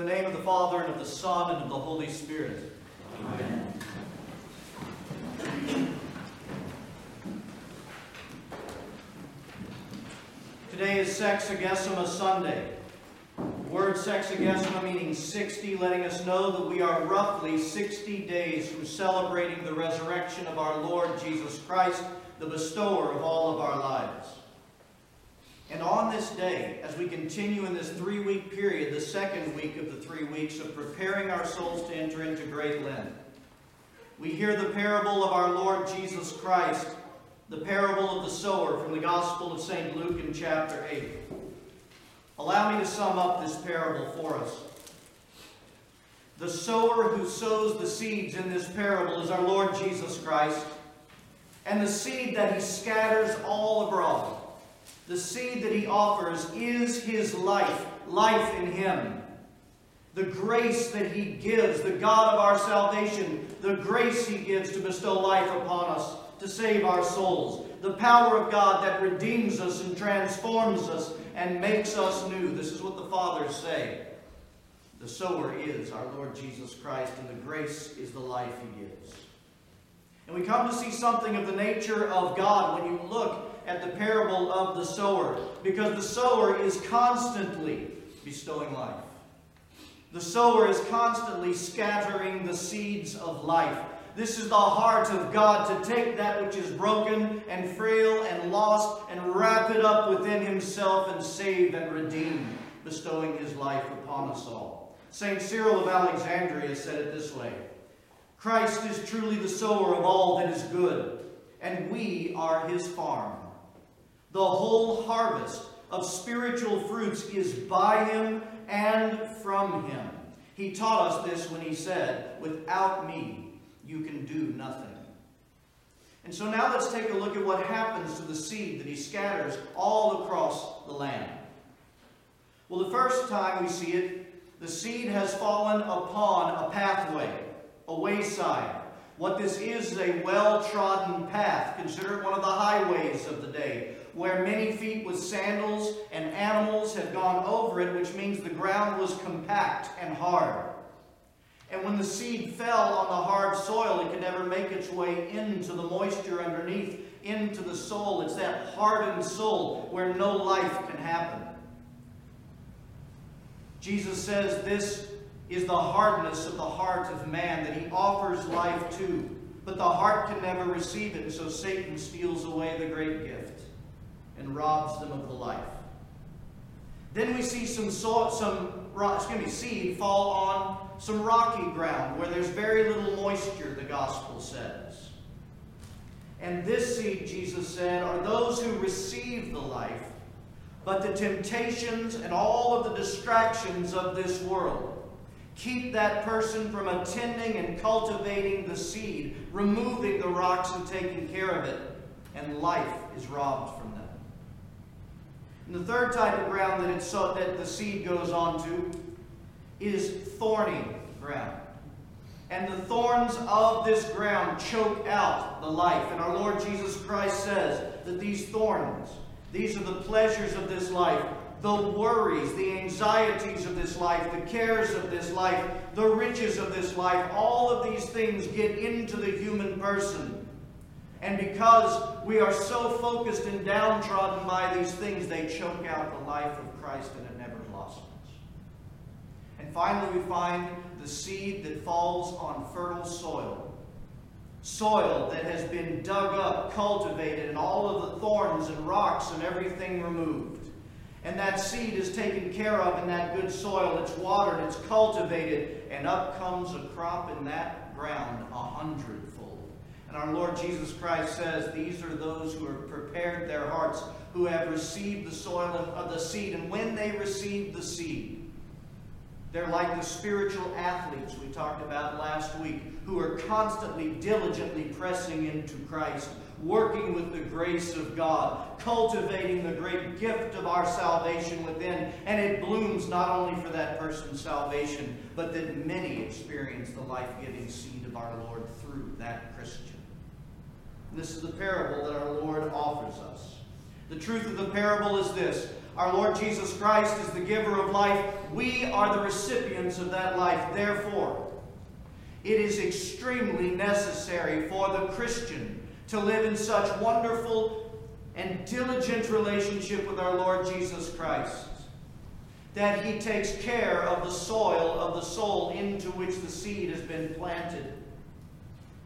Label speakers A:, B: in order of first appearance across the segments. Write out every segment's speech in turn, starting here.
A: the name of the Father, and of the Son, and of the Holy Spirit.
B: Amen.
A: Today is Sexagesima Sunday. The word Sexagesima meaning 60, letting us know that we are roughly 60 days from celebrating the resurrection of our Lord Jesus Christ, the bestower of all of our lives. And on this day, as we continue in this three week period, the second week of the three weeks of preparing our souls to enter into Great Lent, we hear the parable of our Lord Jesus Christ, the parable of the sower from the Gospel of St. Luke in chapter 8. Allow me to sum up this parable for us. The sower who sows the seeds in this parable is our Lord Jesus Christ, and the seed that he scatters all abroad the seed that he offers is his life, life in him. The grace that he gives, the God of our salvation, the grace he gives to bestow life upon us, to save our souls. The power of God that redeems us and transforms us and makes us new. This is what the fathers say. The sower is our Lord Jesus Christ, and the grace is the life he gives. And we come to see something of the nature of God when you look at the parable of the sower, because the sower is constantly bestowing life. The sower is constantly scattering the seeds of life. This is the heart of God to take that which is broken and frail and lost and wrap it up within himself and save and redeem, bestowing his life upon us all. St. Cyril of Alexandria said it this way Christ is truly the sower of all that is good, and we are his farm. The whole harvest of spiritual fruits is by him and from him. He taught us this when he said, Without me, you can do nothing. And so now let's take a look at what happens to the seed that he scatters all across the land. Well, the first time we see it, the seed has fallen upon a pathway, a wayside. What this is is a well trodden path. considered one of the highways of the day, where many feet with sandals and animals had gone over it, which means the ground was compact and hard. And when the seed fell on the hard soil, it could never make its way into the moisture underneath, into the soul. It's that hardened soul where no life can happen. Jesus says this is the hardness of the heart of man that he offers life to, but the heart can never receive it, so Satan steals away the great gift and robs them of the life. Then we see some, soil, some excuse me, seed fall on some rocky ground where there's very little moisture, the gospel says. And this seed, Jesus said, are those who receive the life, but the temptations and all of the distractions of this world keep that person from attending and cultivating the seed, removing the rocks and taking care of it, and life is robbed from them. And the third type of ground that, that the seed goes onto is thorny ground. And the thorns of this ground choke out the life. And our Lord Jesus Christ says that these thorns, these are the pleasures of this life, the worries, the anxieties of this life, the cares of this life, the riches of this life, all of these things get into the human person and because we are so focused and downtrodden by these things, they choke out the life of Christ and it never blossoms. And finally, we find the seed that falls on fertile soil. Soil that has been dug up, cultivated, and all of the thorns and rocks and everything removed. And that seed is taken care of in that good soil. It's watered, it's cultivated, and up comes a crop in that ground a hundredfold. And our Lord Jesus Christ says, These are those who have prepared their hearts, who have received the soil of the seed. And when they receive the seed, they're like the spiritual athletes we talked about last week, who are constantly, diligently pressing into Christ, working with the grace of God, cultivating the great gift of our salvation within. And it blooms not only for that person's salvation, but that many experience the life giving seed of our Lord through that Christian. This is the parable that our Lord offers us. The truth of the parable is this Our Lord Jesus Christ is the giver of life. We are the recipients of that life. Therefore, it is extremely necessary for the Christian to live in such wonderful and diligent relationship with our Lord Jesus Christ that he takes care of the soil of the soul into which the seed has been planted,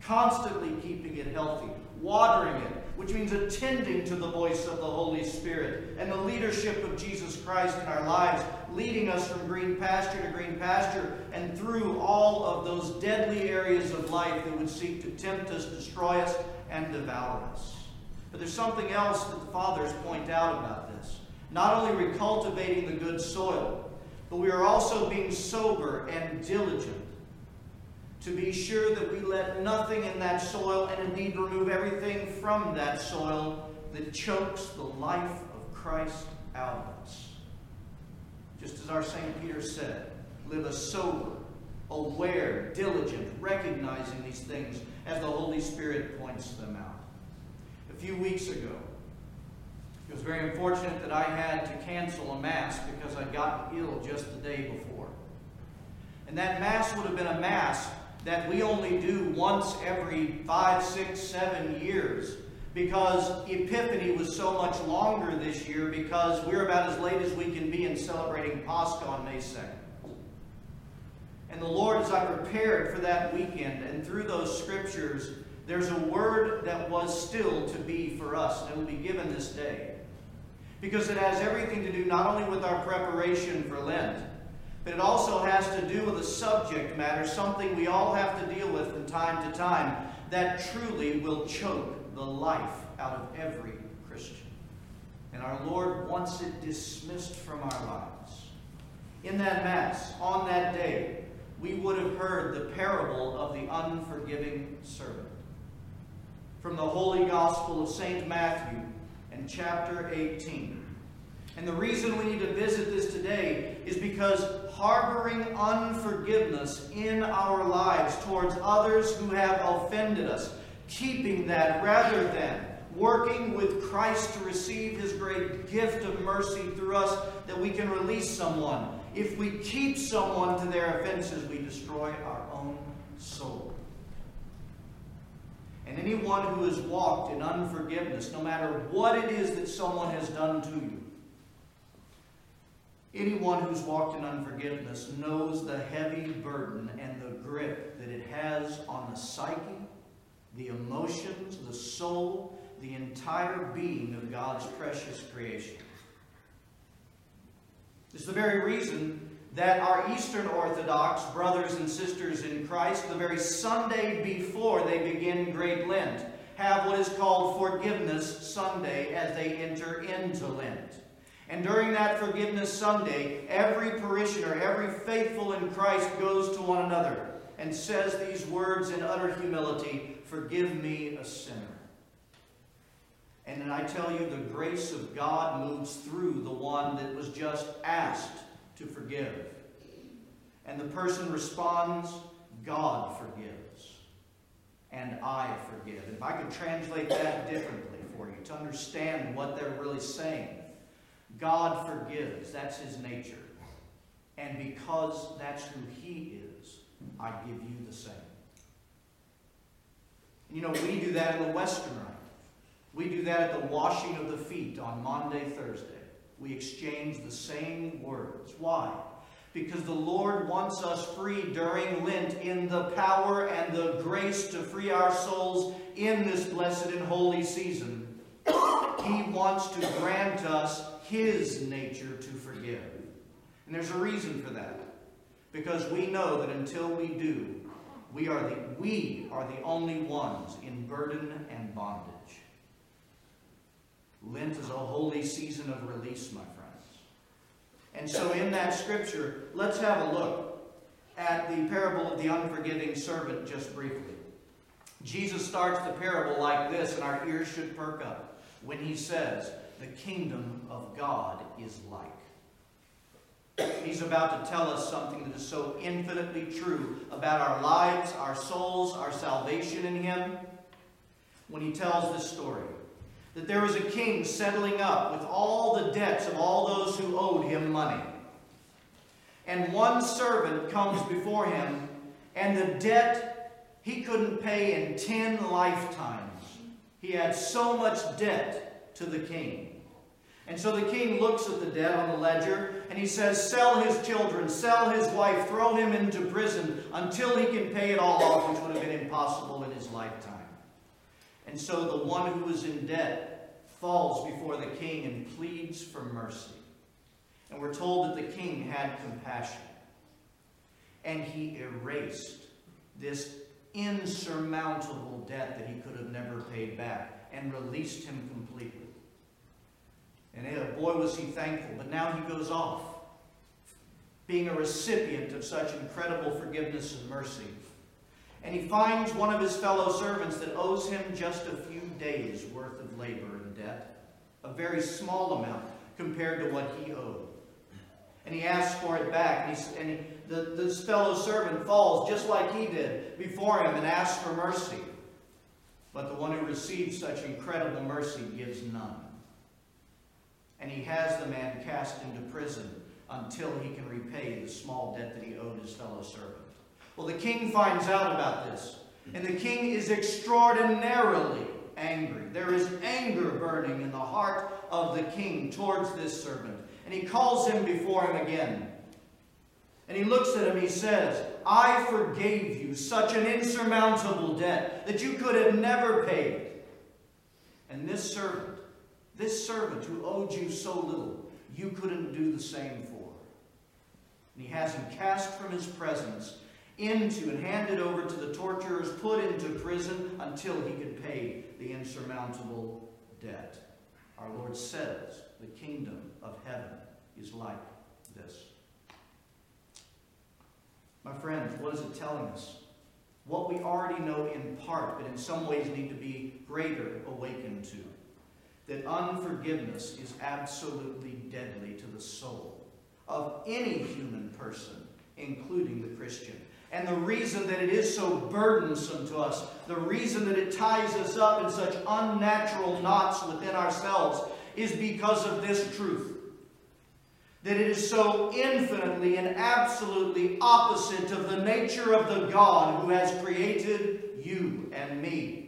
A: constantly keeping it healthy, watering it, which means attending to the voice of the Holy Spirit and the leadership of Jesus Christ in our lives, leading us from green pasture to green pasture and through all of those deadly areas of life that would seek to tempt us, destroy us, and devour us. But there's something else that the fathers point out about this. Not only recultivating the good soil, but we are also being sober and diligent to be sure that we let nothing in that soil and indeed remove everything from that soil that chokes the life of Christ out of us. Just as our St. Peter said, live a sober, aware, diligent, recognizing these things as the Holy Spirit points them out. A few weeks ago, it was very unfortunate that I had to cancel a Mass because I'd gotten ill just the day before. And that Mass would have been a Mass that we only do once every five, six, seven years because Epiphany was so much longer this year because we're about as late as we can be in celebrating Pascha on May 2nd. And the Lord, as I prepared for that weekend and through those scriptures, there's a word that was still to be for us, and will be given this day. Because it has everything to do not only with our preparation for Lent, but it also has to do with a subject matter, something we all have to deal with from time to time, that truly will choke the life out of every Christian. And our Lord wants it dismissed from our lives. In that Mass, on that day, we would have heard the parable of the unforgiving servant. From the Holy Gospel of St. Matthew and chapter 18. And the reason we need to visit this today is because harboring unforgiveness in our lives towards others who have offended us, keeping that rather than working with Christ to receive his great gift of mercy through us, that we can release someone. If we keep someone to their offenses, we destroy our own soul. And anyone who has walked in unforgiveness, no matter what it is that someone has done to you, Anyone who's walked in unforgiveness knows the heavy burden and the grip that it has on the psyche, the emotions, the soul, the entire being of God's precious creation. Is the very reason that our Eastern Orthodox brothers and sisters in Christ, the very Sunday before they begin Great Lent, have what is called Forgiveness Sunday as they enter into Lent. And during that Forgiveness Sunday, every parishioner, every faithful in Christ goes to one another and says these words in utter humility Forgive me, a sinner. And then I tell you, the grace of God moves through the one that was just asked to forgive. And the person responds, God forgives. And I forgive. If I could translate that differently for you to understand what they're really saying. God forgives. That's his nature. And because that's who he is, I give you the same. You know, we do that in the Western Rite. We do that at the washing of the feet on Maundy, Thursday. We exchange the same words. Why? Because the Lord wants us free during Lent in the power and the grace to free our souls in this blessed and holy season. He wants to grant us his nature to forgive. And there's a reason for that. Because we know that until we do, we are the, we are the only ones in burden and bondage. Lent is a holy season of release, my friends. And so, in that scripture, let's have a look at the parable of the unforgiving servant just briefly. Jesus starts the parable like this, and our ears should perk up when he says, the kingdom of God is like. He's about to tell us something that is so infinitely true about our lives, our souls, our salvation in Him. When he tells this story, that there was a king settling up with all the debts of all those who owed him money. And one servant comes before him, and the debt he couldn't pay in ten lifetimes. He had so much debt to the king. And so the king looks at the debt on the ledger and he says, Sell his children, sell his wife, throw him into prison until he can pay it all off, which would have been impossible in his lifetime. And so the one who is in debt falls before the king and pleads for mercy. And we're told that the king had compassion. And he erased this insurmountable debt that he could have never paid back and released him completely. And boy, was he thankful. But now he goes off, being a recipient of such incredible forgiveness and mercy. And he finds one of his fellow servants that owes him just a few days' worth of labor and debt, a very small amount compared to what he owed. And he asks for it back, and, he, and he, the, this fellow servant falls just like he did before him and asks for mercy. But the one who receives such incredible mercy gives none and he has the man cast into prison until he can repay the small debt that he owed his fellow servant. Well, the king finds out about this, and the king is extraordinarily angry. There is anger burning in the heart of the king towards this servant, and he calls him before him again. And he looks at him, he says, I forgave you such an insurmountable debt that you could have never paid. And this servant this servant who owed you so little, you couldn't do the same for. And he has him cast from his presence into and handed over to the torturers, put into prison until he could pay the insurmountable debt. Our Lord says the kingdom of heaven is like this. My friends, what is it telling us? What we already know in part, but in some ways need to be greater awakened to that unforgiveness is absolutely deadly to the soul of any human person, including the Christian. And the reason that it is so burdensome to us, the reason that it ties us up in such unnatural knots within ourselves, is because of this truth. That it is so infinitely and absolutely opposite of the nature of the God who has created you and me.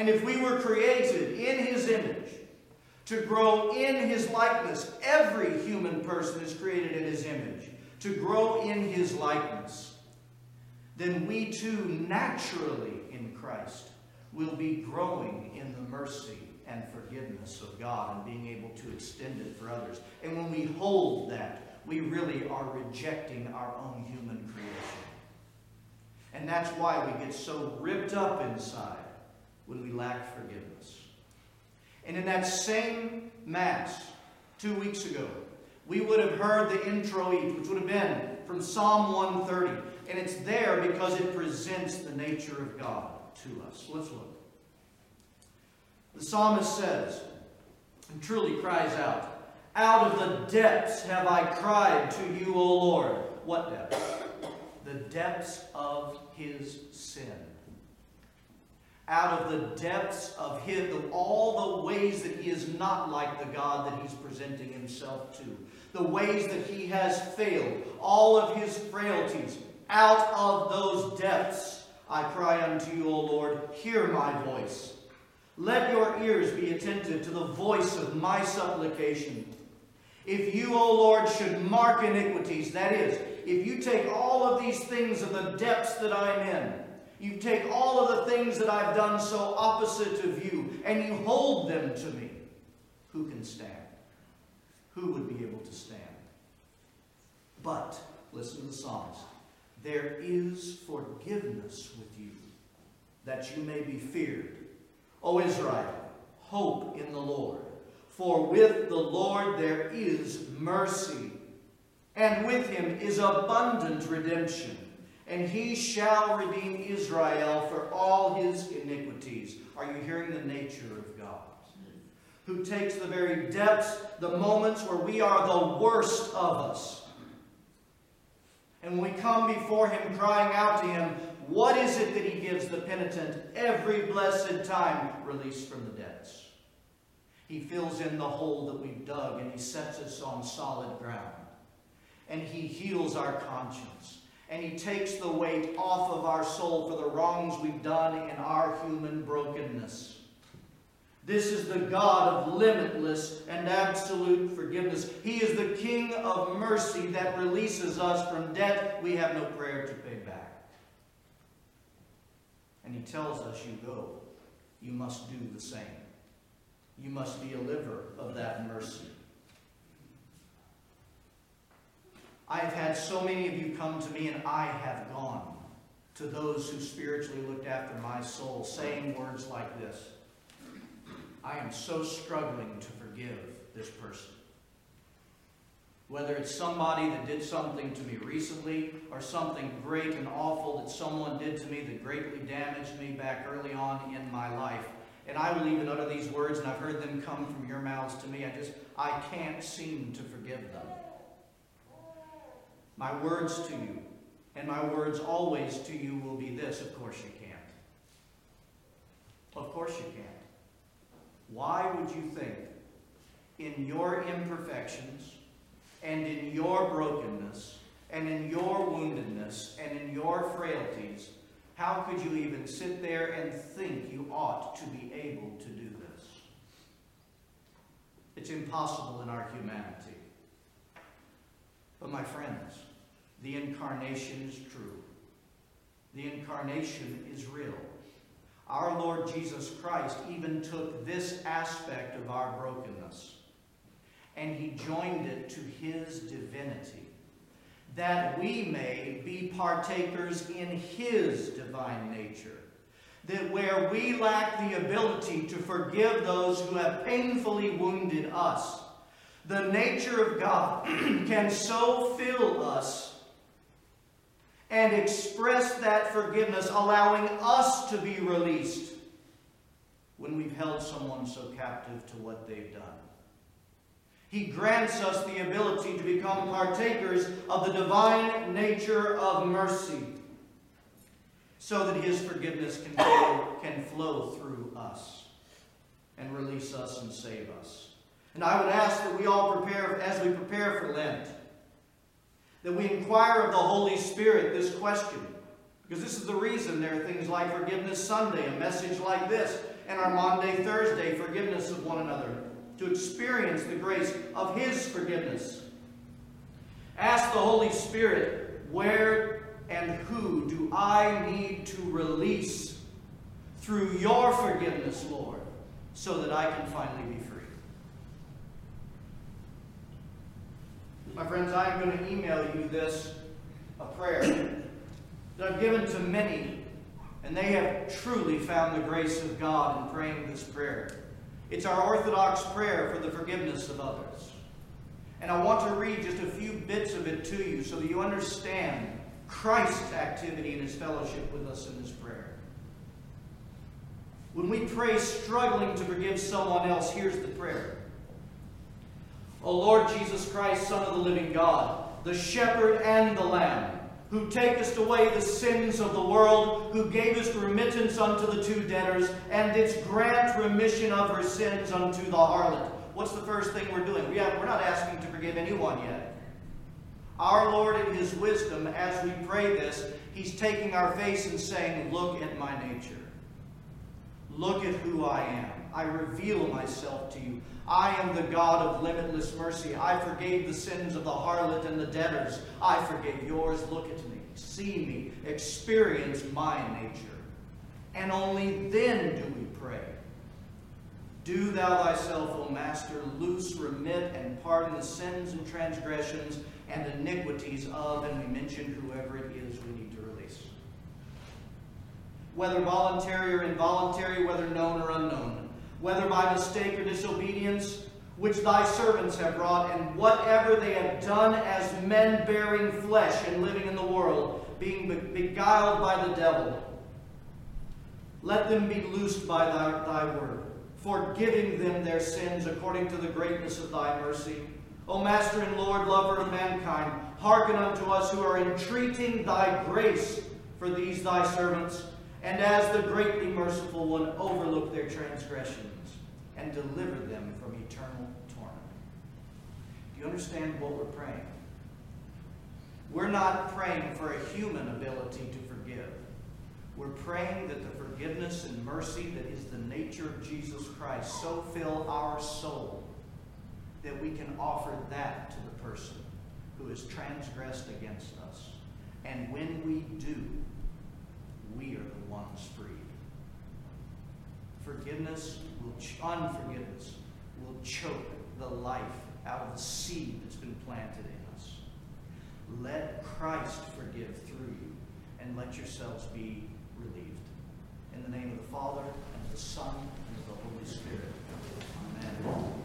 A: And if we were created in his image, to grow in his likeness, every human person is created in his image, to grow in his likeness, then we too naturally in Christ will be growing in the mercy and forgiveness of God and being able to extend it for others. And when we hold that, we really are rejecting our own human creation. And that's why we get so ripped up inside when we lack forgiveness. And in that same Mass, two weeks ago, we would have heard the introit, which would have been from Psalm 130. And it's there because it presents the nature of God to us. Let's look. The psalmist says, and truly cries out, Out of the depths have I cried to you, O Lord. What depths? The depths of his sin out of the depths of of all the ways that he is not like the God that he's presenting himself to, the ways that he has failed, all of his frailties. Out of those depths I cry unto you, O Lord, hear my voice. Let your ears be attentive to the voice of my supplication. If you, O Lord, should mark iniquities, that is, if you take all of these things of the depths that I'm in, you take all of the things that I've done so opposite of you, and you hold them to me. Who can stand? Who would be able to stand? But, listen to the psalmist, there is forgiveness with you, that you may be feared. O Israel, hope in the Lord. For with the Lord there is mercy, and with him is abundant redemption and he shall redeem Israel for all his iniquities. Are you hearing the nature of God? Who takes the very depths, the moments where we are the worst of us. And when we come before him crying out to him, what is it that he gives the penitent every blessed time? Release from the debts. He fills in the hole that we've dug and He sets us on solid ground. And He heals our conscience. And He takes the weight off of our soul for the wrongs we've done in our human brokenness. This is the God of limitless and absolute forgiveness. He is the King of mercy that releases us from debt we have no prayer to pay back. And He tells us, You go, you must do the same. You must be a liver of that mercy. I have had so many of you come to me, and I have gone to those who spiritually looked after my soul, saying words like this I am so struggling to forgive this person. Whether it's somebody that did something to me recently or something great and awful that someone did to me that greatly damaged me back early on in my life. And I will even utter these words, and I've heard them come from your mouths to me. I just, I can't seem to forgive them. My words to you, and my words always to you will be this of course you can't. Of course you can't. Why would you think, in your imperfections, and in your brokenness, and in your woundedness, and in your frailties, how could you even sit there and think you ought to be able to do this? It's impossible in our humanity. But my friends, the incarnation is true. The incarnation is real. Our Lord Jesus Christ even took this aspect of our brokenness and he joined it to his divinity, that we may be partakers in his divine nature. That where we lack the ability to forgive those who have painfully wounded us, the nature of God can so fill us and express that forgiveness, allowing us to be released when we've held someone so captive to what they've done. He grants us the ability to become partakers of the divine nature of mercy so that His forgiveness can flow, can flow through us and release us and save us. And I would ask that we all prepare, as we prepare for Lent, that we inquire of the Holy Spirit this question. Because this is the reason there are things like Forgiveness Sunday, a message like this, and our Maundy, Thursday, forgiveness of one another to experience the grace of His forgiveness. Ask the Holy Spirit, where and who do I need to release through your forgiveness, Lord, so that I can finally be free? My friends, I'm going to email you this, a prayer that I've given to many, and they have truly found the grace of God in praying this prayer. It's our Orthodox prayer for the forgiveness of others. And I want to read just a few bits of it to you so that you understand Christ's activity in his fellowship with us in this prayer. When we pray struggling to forgive someone else, here's the prayer. O Lord Jesus Christ, Son of the living God, the shepherd and the lamb, who takest away the sins of the world, who gavest remittance unto the two debtors, and didst grant remission of her sins unto the harlot. What's the first thing we're doing? We have, we're not asking to forgive anyone yet. Our Lord, in His wisdom, as we pray this, He's taking our face and saying, Look at my nature. Look at who I am. I reveal myself to you. I am the God of limitless mercy. I forgave the sins of the harlot and the debtors. I forgave yours. Look at me. See me. Experience my nature. And only then do we pray. Do thou thyself, O Master, loose, remit, and pardon the sins and transgressions and iniquities of, and we mention whoever it is we need to release. Whether voluntary or involuntary, whether known or unknown whether by mistake or disobedience, which thy servants have wrought, and whatever they have done as men bearing flesh and living in the world, being beguiled by the devil. Let them be loosed by thy, thy word, forgiving them their sins according to the greatness of thy mercy. O Master and Lord, lover of mankind, hearken unto us who are entreating thy grace for these thy servants and as the greatly merciful one, overlook their transgressions. and deliver them from eternal torment. Do you understand what we're praying? We're not praying for a human ability to forgive. We're praying that the forgiveness and mercy that is the nature of Jesus Christ so fill our soul that we can offer that to the person who has transgressed against us. And when we do, we are the ones freed. Forgiveness will, unforgiveness will choke the life out of the seed that's been planted in us. Let Christ forgive through you, and let yourselves be relieved. In the name of the Father, and of the Son, and of the Holy Spirit. Amen.